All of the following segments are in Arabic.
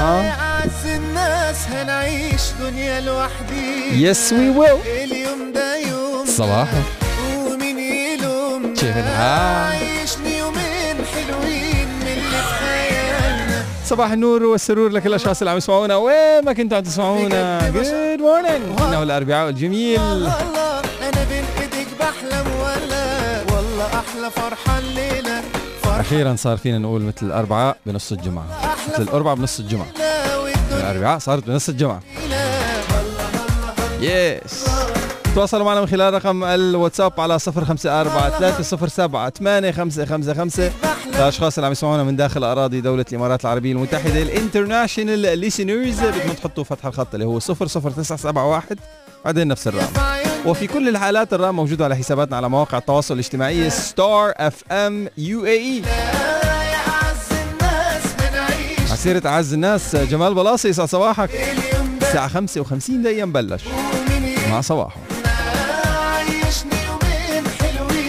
أعز الناس هنعيش دنيا لوحدي. yes we will اليوم ده يوم صباحو ومين يلوم. شغلها. عيشني يومين حلوين من اللي في خيالنا. صباح النور والسرور لكل الأشخاص اللي عم يسمعونا وين ما كنتوا عم تسمعونا. good morning إنه الأربعاء الجميل. الله الله أنا بين ايديك بحلم ولا. والله أحلى فرحه الليلة أخيرا صار فينا نقول مثل الأربعاء بنص الجمعة. مثل الأربعاء بنص الجمعة. الأربعاء صارت بنص الجمعة. yes تواصلوا معنا من خلال رقم الواتساب على 054 307 8555 الاشخاص اللي عم يسمعونا من داخل أراضي دولة الإمارات العربية المتحدة ال international listeners بدكم تحطوا فتح الخط اللي هو 00971 بعدين نفس الرقم وفي كل الحالات الرقم موجود على حساباتنا على مواقع التواصل الاجتماعي ستار اف ام UAE عسيرة أعز الناس جمال بلاصي يسعد صباحك. الساعة 55 دقيقة ومين مع صباحه.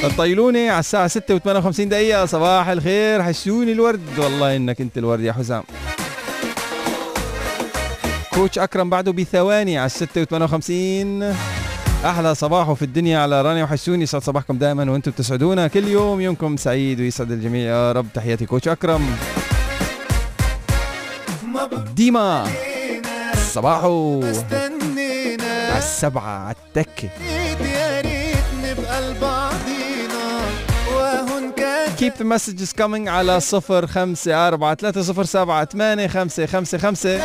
الطيلوني على الساعة 6 و58 دقيقة. صباح الخير حسوني الورد. والله إنك أنت الورد يا حسام. كوتش أكرم بعده بثواني على 6 و58 أحلى صباحه في الدنيا على رانيا وحسوني يسعد صباحكم دائما وأنتم بتسعدونا كل يوم. يومكم سعيد ويسعد الجميع. يا رب تحياتي كوتش أكرم. ما ديما صباحو على السبعة على التكة إيد يا ريت نبقى لبعضينا. وهون كان keep the messages coming على صفر خمسة أربعة ثلاثة صفر سبعة ثمانية خمسة خمسة خمسة.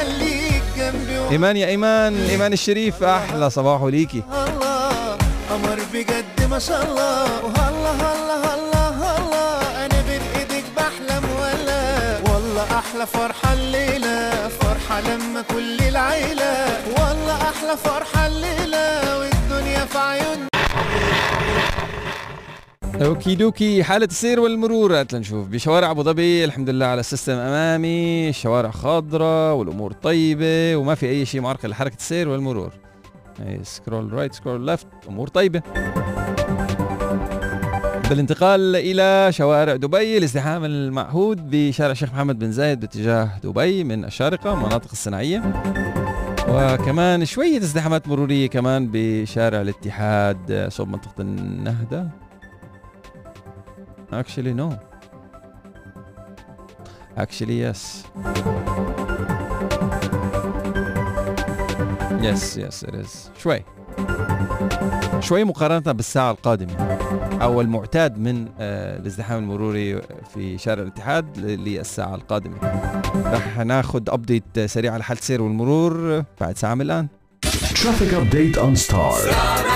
إيمان يا إيمان إيمان الشريف أحلى صباح ليكي. قمر بجد ما شاء الله. وهلا هلا هلا هلا. أنا بين ايديك بحلم ولا. والله أحلى فرحة الليلة فرحة لما كل العيلة. والله أحلى فرحة الليلة والدنيا في عيون okey dokey حالة السير والمرور لنشوف. بشوارع أبو ظبي الحمد لله على ال system امامي الشوارع خضراء والأمور طيبة وما في أي شيء معرقل لحركة السير والمرور. scroll right scroll left أمور طيبة. بالانتقال إلى شوارع دبي الازدحام المعهود بشارع الشيخ محمد بن زايد باتجاه دبي من الشارقة مناطق الصناعية. وكمان شوية ازدحامات مرورية كمان بشارع الاتحاد صوب منطقة النهدة. Actually, no. Actually, yes. Yes, yes, it is. شوي. شوي مقارنة بالساعة القادمة أو المعتاد من آه، الازدحام المروري في شارع الاتحاد للساعة القادمة. رح ناخذ أبديت سريع على حالة السير والمرور بعد ساعة من الآن. Traffic update on Star.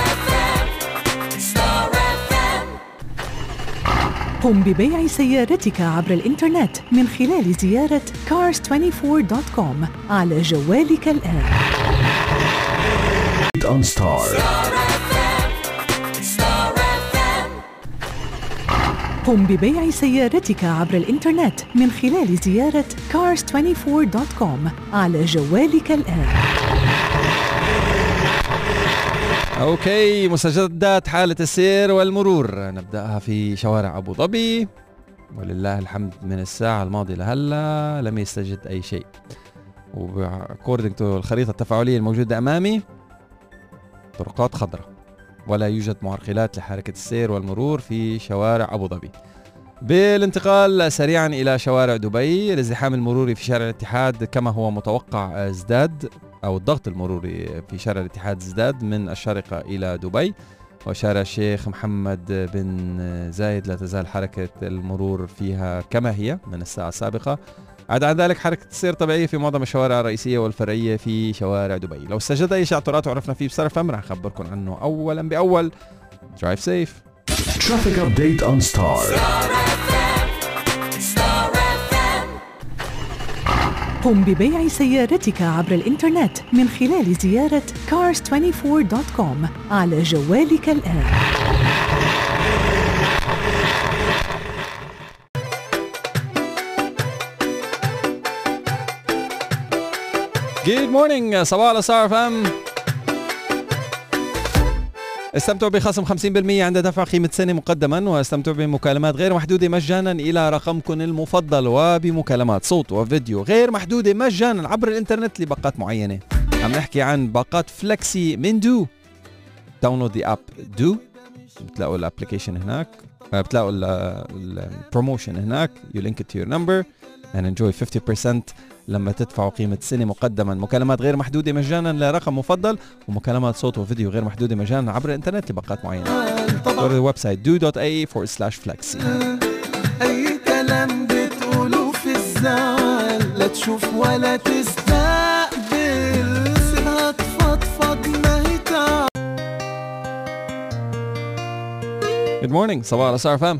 قم ببيع سيارتك عبر الإنترنت من خلال زيارة cars24.com على جوالك الآن. قم ببيع سيارتك عبر الإنترنت من خلال زيارة cars24.com على جوالك الآن okay مستجدات حالة السير والمرور. نبدأها في شوارع أبو ظبي. ولله الحمد من الساعة الماضية لهلا لم يستجد أي شيء. و according to الخريطة التفاعلية الموجودة أمامي طرقات خضراء. ولا يوجد معرقلات لحركة السير والمرور في شوارع أبو ظبي. بالانتقال سريعا إلى شوارع دبي الازدحام المروري في شارع الاتحاد كما هو متوقع أزداد. أو الضغط المروري في شارع الاتحاد ازداد من الشارقه إلى دبي. وشارع الشيخ محمد بن زايد لا تزال حركة المرور فيها كما هي من الساعة السابقة. عدا عن ذلك حركة السير طبيعية في معظم الشوارع الرئيسية والفرعية في شوارع دبي. لو استجد أي اعتراض وعرفنا فيه بصرف أمر رح نخبركم عنه أولا بأول. drive safe Traffic update on Star. قم ببيع سيارتك عبر الإنترنت من خلال زيارة cars24.com على جوالك الآن. good morning صباح الخير fam استمتعوا بخصم 50% عند دفع قيمة سنة مقدما واستمتعوا بمكالمات غير محدودة مجانا إلى رقمكم المفضل وبمكالمات صوت وفيديو غير محدودة مجانا عبر الإنترنت لباقات معينة. عم نحكي عن باقات فلكسي من دو. download the app دو. بتلاقوا ال application هناك. آه، بتلاقوا ال promotion هناك. you link to your number and enjoy 50% لما تدفعوا قيمة سنة مقدما. مكالمات غير محدودة مجانا لرقم مفضل ومكالمات صوت وفيديو غير محدودة مجانا عبر الإنترنت لباقات معينة. go to the website du.ae forward slash flexi. أي كلام بتقوله في الزعل لا تشوف ولا تستقبل. سيبها تفضفض ما هي تعب Good morning. صباح الأسعار فام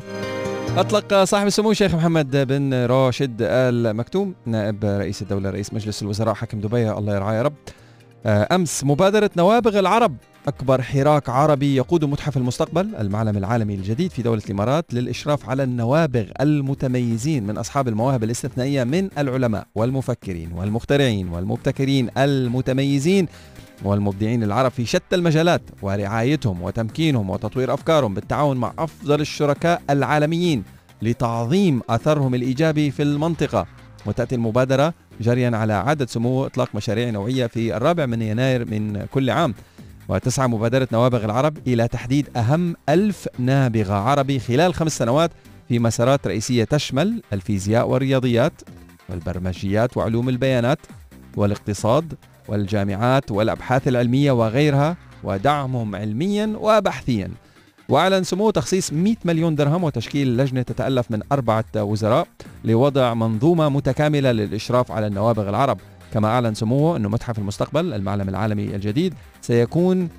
أطلق صاحب السمو الشيخ محمد بن راشد آل مكتوم نائب رئيس الدولة رئيس مجلس الوزراء حاكم دبي. الله يرعاه يا رب. آه، أمس مبادرة نوابغ العرب أكبر حراك عربي يقود متحف المستقبل المعلم العالمي الجديد في دولة الإمارات للإشراف على النوابغ المتميزين من أصحاب المواهب الاستثنائية من العلماء والمفكرين والمخترعين والمبتكرين المتميزين. والمبدعين العرب في شتى المجالات ورعايتهم وتمكينهم وتطوير أفكارهم بالتعاون مع أفضل الشركاء العالميين لتعظيم أثرهم الإيجابي في المنطقة. وتأتي المبادرة جريا على عدد سمو إطلاق مشاريع نوعية في الرابع من يناير من كل عام. وتسعى مبادرة نوابغ العرب إلى تحديد أهم ألف نابغة عربي خلال خمس سنوات في مسارات رئيسية تشمل الفيزياء والرياضيات والبرمجيات وعلوم البيانات والاقتصاد والجامعات والأبحاث العلمية وغيرها ودعمهم علميا وبحثيا. وأعلن سموه تخصيص 100 مليون درهم وتشكيل لجنة تتألف من أربعة وزراء لوضع منظومة متكاملة للإشراف على النوابغ العرب. كما أعلن سموه أن متحف المستقبل المعلم العالمي الجديد سيكون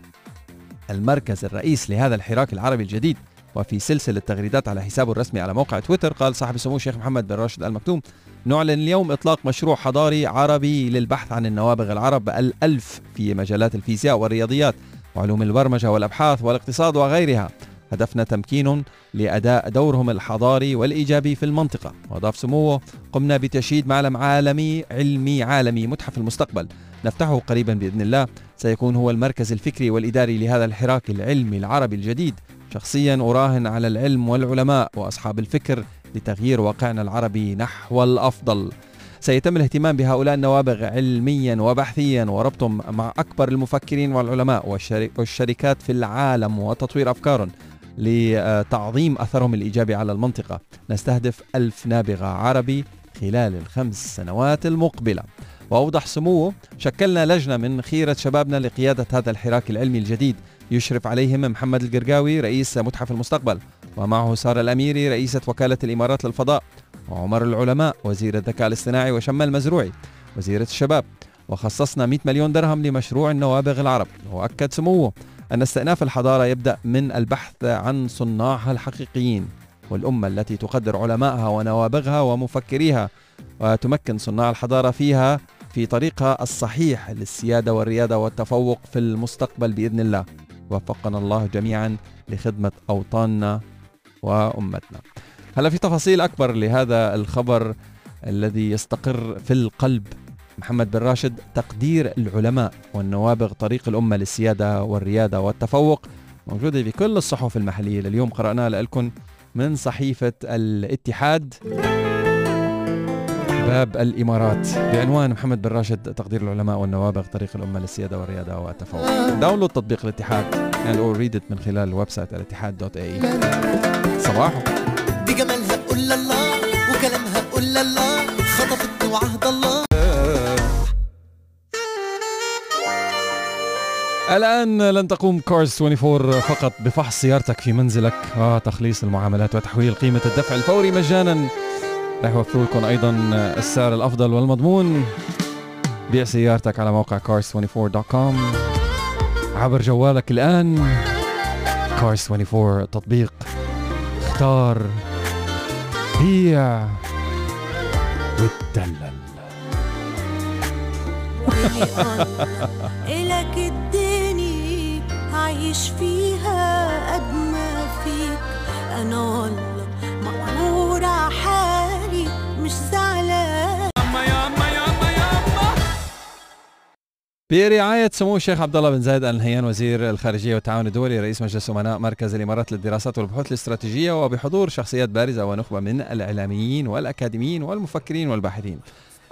المركز الرئيس لهذا الحراك العربي الجديد. وفي سلسلة تغريدات على حسابه الرسمي على موقع تويتر قال صاحب السمو الشيخ محمد بن راشد آل مكتوم نعلن اليوم إطلاق مشروع حضاري عربي للبحث عن النوابغ العرب الألف في مجالات الفيزياء والرياضيات وعلوم البرمجة والأبحاث والاقتصاد وغيرها. هدفنا تمكينهم لأداء دورهم الحضاري والإيجابي في المنطقة. وأضاف سموه قمنا بتشييد معلم عالمي علمي عالمي متحف المستقبل. نفتحه قريبا بإذن الله. سيكون هو المركز الفكري والإداري لهذا الحراك العلمي العربي الجديد. شخصيا أراهن على العلم والعلماء وأصحاب الفكر لتغيير واقعنا العربي نحو الأفضل. سيتم الاهتمام بهؤلاء النوابغ علميا وبحثيا وربطهم مع أكبر المفكرين والعلماء والشركات في العالم وتطوير أفكارهم لتعظيم أثرهم الإيجابي على المنطقة. نستهدف ألف نابغة عربي خلال الخمس سنوات المقبلة. وأوضح سموه شكلنا لجنة من خيرة شبابنا لقيادة هذا الحراك العلمي الجديد. يشرف عليهم محمد القرقاوي رئيس متحف المستقبل ومعه سارة الأميري رئيسة وكالة الإمارات للفضاء وعمر العلماء وزير الذكاء الاصطناعي وشمال المزروعي وزيرة الشباب. وخصصنا 100 مليون درهم لمشروع النوابغ العرب. وأكد سموه أن استئناف الحضارة يبدأ من البحث عن صناعها الحقيقيين والأمة التي تقدر علمائها ونوابغها ومفكريها وتمكن صناع الحضارة فيها في طريقها الصحيح للسيادة والريادة والتفوق في المستقبل بإذن الله. وفقنا الله جميعا لخدمة أوطاننا وأمتنا. هلا في تفاصيل أكبر لهذا الخبر الذي يستقر في القلب. محمد بن راشد تقدير العلماء والنوابغ طريق الأمة للسيادة والريادة والتفوق موجودة في كل الصحف المحلية. لليوم قرأناها لكم من صحيفة الاتحاد. باب الإمارات. بعنوان محمد بن راشد تقدير العلماء والنوابغ طريق الأمة للسيادة والريادة والتفوق. داونلود تطبيق الاتحاد. And or read it من خلال ال website الاتحاد dot ae صباحو. دي جمالها قول الله وكلامها قول الله خطفتني وعهد الله. الآن لن تقوم كارز 24 فقط بفحص سيارتك في منزلك. وتخليص المعاملات وتحويل قيمة الدفع الفوري مجانا. رح يوفروا لكم أيضا السعر الأفضل والمضمون. بيع سيارتك على موقع cars24.com عبر جوالك الآن. كارز 24 تطبيق. اختار. بيع. وتدلل إلك الدنيا عايش فيها قد ما فيك. أنا والله مقهورة حالي مش زعلان. برعاية سمو الشيخ عبد الله بن زايد آل نهيان وزير الخارجية والتعاون الدولي رئيس مجلس أمناء مركز الإمارات للدراسات والبحوث الاستراتيجية وبحضور شخصيات بارزة ونخبة من الإعلاميين والأكاديميين والمفكرين والباحثين.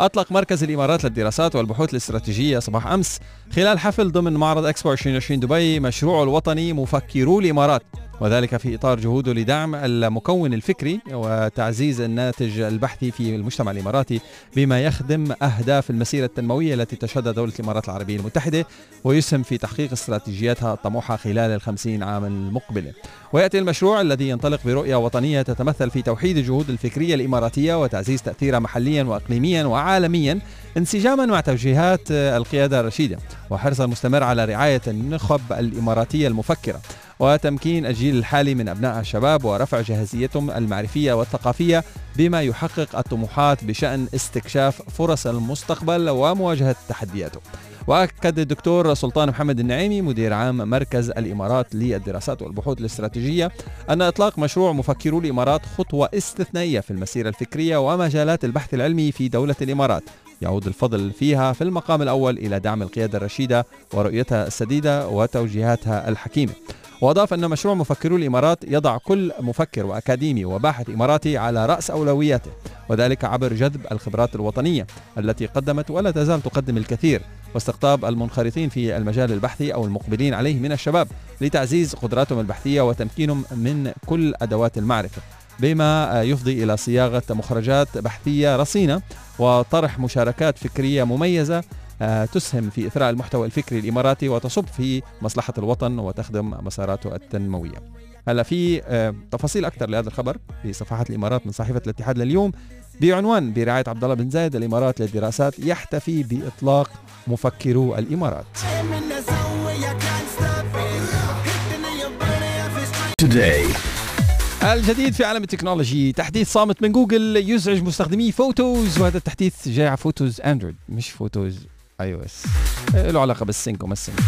أطلق مركز الإمارات للدراسات والبحوث الاستراتيجية صباح أمس خلال حفل ضمن معرض إكسبو 2020 دبي مشروعه الوطني مفكرو الإمارات. وذلك في إطار جهوده لدعم المكون الفكري وتعزيز الناتج البحثي في المجتمع الإماراتي بما يخدم أهداف المسيرة التنموية التي تشهدها دولة الإمارات العربية المتحدة ويسهم في تحقيق استراتيجياتها الطموحة خلال الخمسين عاما المقبلة ويأتي المشروع الذي ينطلق برؤية وطنية تتمثل في توحيد الجهود الفكرية الإماراتية وتعزيز تأثيرها محليا وإقليميا وعالميا انسجاما مع توجيهات القيادة الرشيدة وحرصا مستمر على رعاية النخب الإماراتية المفكرة. وتمكين الجيل الحالي من أبناء الشباب ورفع جاهزيتهم المعرفية والثقافية بما يحقق الطموحات بشأن استكشاف فرص المستقبل ومواجهة تحدياته. وأكد الدكتور سلطان محمد النعيمي مدير عام مركز الإمارات للدراسات والبحوث الاستراتيجية أن إطلاق مشروع مفكرو الإمارات خطوة استثنائية في المسيرة الفكرية ومجالات البحث العلمي في دولة الإمارات. يعود الفضل فيها في المقام الأول إلى دعم القيادة الرشيدة ورؤيتها السديدة وتوجيهاتها الحكيمة. وأضاف أن مشروع مفكرو الإمارات يضع كل مفكر وأكاديمي وباحث إماراتي على رأس أولوياته وذلك عبر جذب الخبرات الوطنية التي قدمت ولا تزال تقدم الكثير واستقطاب المنخرطين في المجال البحثي أو المقبلين عليه من الشباب لتعزيز قدراتهم البحثية وتمكينهم من كل أدوات المعرفة بما يفضي إلى صياغة مخرجات بحثية رصينة وطرح مشاركات فكرية مميزة آه، تسهم في إثراء المحتوى الفكري الإماراتي وتصب في مصلحة الوطن وتخدم مساراته التنموية. هلا في آه، تفاصيل أكثر لهذا الخبر في صفحات الإمارات من صحيفة الاتحاد لليوم. بعنوان برعاية عبد الله بن زايد الإمارات للدراسات يحتفي بإطلاق مفكرو الإمارات. Today. الجديد في عالم ال technology تحديث صامت من جوجل يزعج مستخدمي فوتوز وهذا التحديث جاي على فوتوز أندرويد مش فوتوز اي أو اس له علاقة بال sync وما ال sync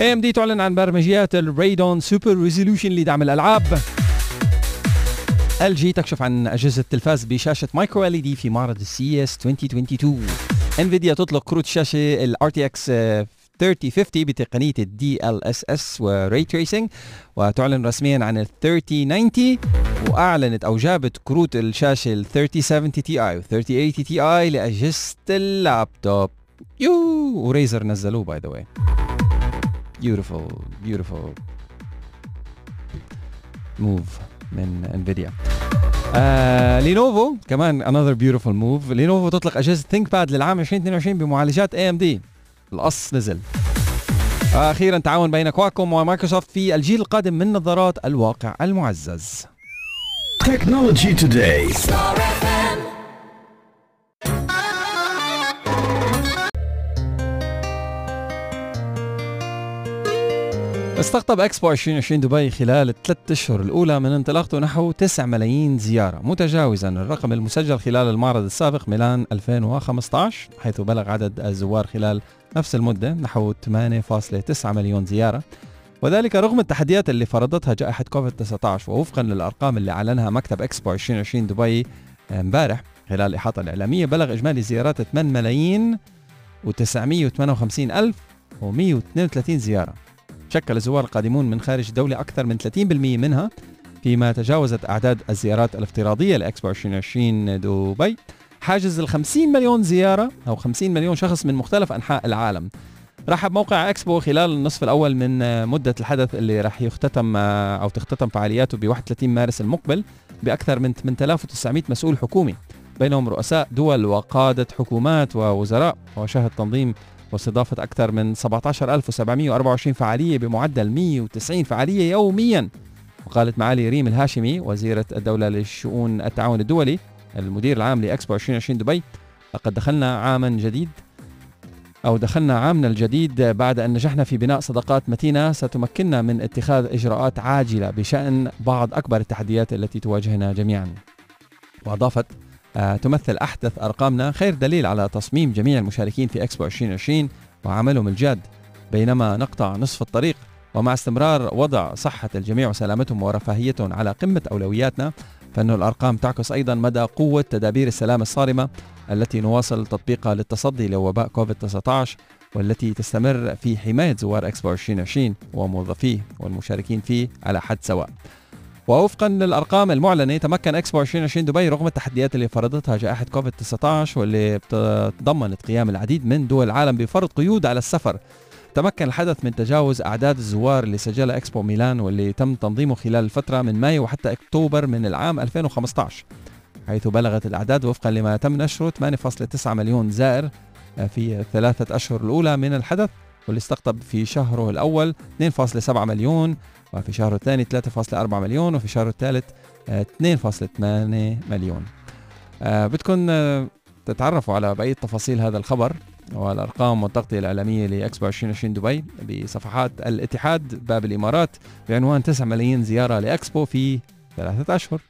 اي ام دي تعلن عن برمجيات ال Radeon super resolution لدعم الألعاب. ال جي تكشف عن أجهزة التلفاز بشاشة micro LED في معرض ال CES 2022 انفيديا تطلق كروت الشاشة ال RTX 3050 بتقنية ال DLSS و ray tracing وتعلن رسميا عن ال 3090 وأعلنت أو جابت كروت الشاشة ال 3070 Ti و 3080 Ti لأجهزة اللابتوب. يو وريزر نزلوه باي ذا واي بيوتيفول بيوتيفول موف من انفيديا آه لينوفو كمان انذر بيوتيفول موف لينوفو تطلق أجهزة ثينك باد للعام 2022 بمعالجات اي ام دي القص نزل. أخيرا تعاون بين كواكوم ومايكروسوفت في الجيل القادم من نظارات الواقع المعزز. Technology Today. استقطب إكسبو 2020 دبي خلال الثلاث أشهر الأولى من انطلاقته نحو 9 ملايين زيارة متجاوزا الرقم المسجل خلال المعرض السابق ميلان 2015 حيث بلغ عدد الزوار خلال نفس المدة نحو 8.9 مليون زيارة. وذلك رغم التحديات اللي فرضتها جائحة كوفيد 19 ووفقا للأرقام اللي أعلنها مكتب إكسبو 2020 دبي امبارح. خلال الاحاطه الاعلاميه بلغ إجمالي زيارات 8 ملايين و958 ألف و132 زيارة. شكل الزوار القادمون من خارج الدولة أكثر من 30% منها فيما تجاوزت أعداد الزيارات الافتراضية لإكسبو 2020 دبي. حاجز ال 50 مليون زيارة أو 50 مليون شخص من مختلف أنحاء العالم. رحب موقع اكسبو خلال النصف الأول من مدة الحدث اللي راح يختتم أو تختتم فعالياته ب 31 مارس المقبل بأكثر من 8900 مسؤول حكومي. بينهم رؤساء دول وقادة حكومات ووزراء وشهد تنظيم واستضافة أكثر من 17724 فعالية بمعدل 190 فعالية يوميا. وقالت معالي ريم الهاشمي وزيرة الدولة للشؤون التعاون الدولي المدير العام لإكسبو 2020 دبي لقد دخلنا عاما جديد أو دخلنا عامنا الجديد بعد أن نجحنا في بناء صداقات متينة. ستمكننا من اتخاذ إجراءات عاجلة بشأن بعض أكبر التحديات التي تواجهنا جميعا. وأضافت تمثل أحدث أرقامنا. خير دليل على تصميم جميع المشاركين في إكسبو 2020 وعملهم الجاد بينما نقطع نصف الطريق. ومع استمرار وضع صحة الجميع وسلامتهم ورفاهيتهم على قمة أولوياتنا فإن الأرقام تعكس أيضا مدى قوة تدابير السلام الصارمة التي نواصل تطبيقها للتصدي لوباء كوفيد 19 والتي تستمر في حماية زوار إكسبو 2020 وموظفيه والمشاركين فيه على حد سواء. ووفقا للأرقام المعلنة تمكن إكسبو 2020 دبي رغم التحديات اللي فرضتها جائحة كوفيد 19 واللي تضمنت قيام العديد من دول العالم بفرض قيود على السفر. تمكن الحدث من تجاوز أعداد الزوار اللي سجلها إكسبو ميلان واللي تم تنظيمه خلال الفترة من مايو وحتى أكتوبر من العام 2015 حيث بلغت الأعداد وفقا لما تم نشره 8.9 مليون زائر في الثلاثه أشهر الأولى من الحدث واللي استقطب في شهره الأول 2.7 مليون وفي شهره الثاني 3.4 مليون وفي شهره الثالث آه، 2.8 مليون. آه، بدكم آه، تتعرفوا على بقية تفاصيل هذا الخبر والأرقام والتغطية الإعلامية لإكسبو 2020 دبي بصفحات الاتحاد باب الإمارات بعنوان 9 ملايين زيارة لإكسبو في ثلاثة أشهر.